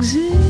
exist.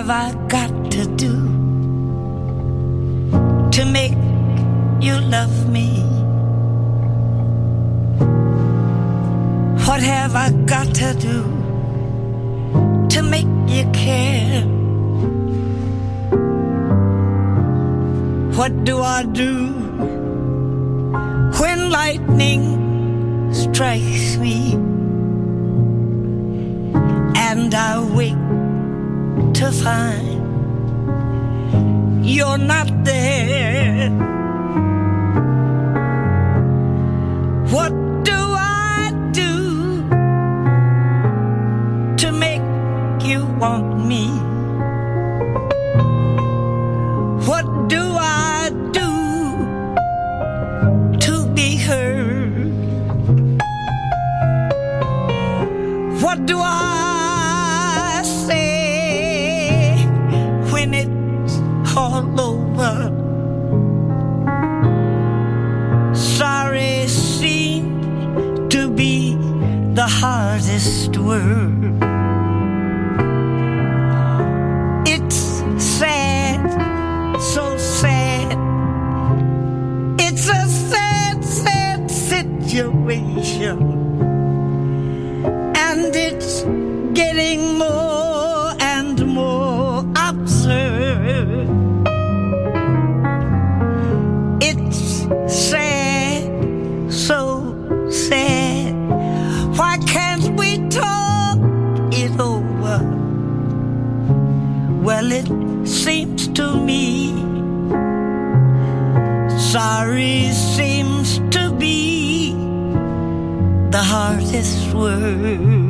have I do I say when it's all over? Sorry seems to be the hardest word. situation. getting more and more absurd. It's sad, so sad. Why can't we talk it over? Well, it seems to me sorry seems to be the hardest word.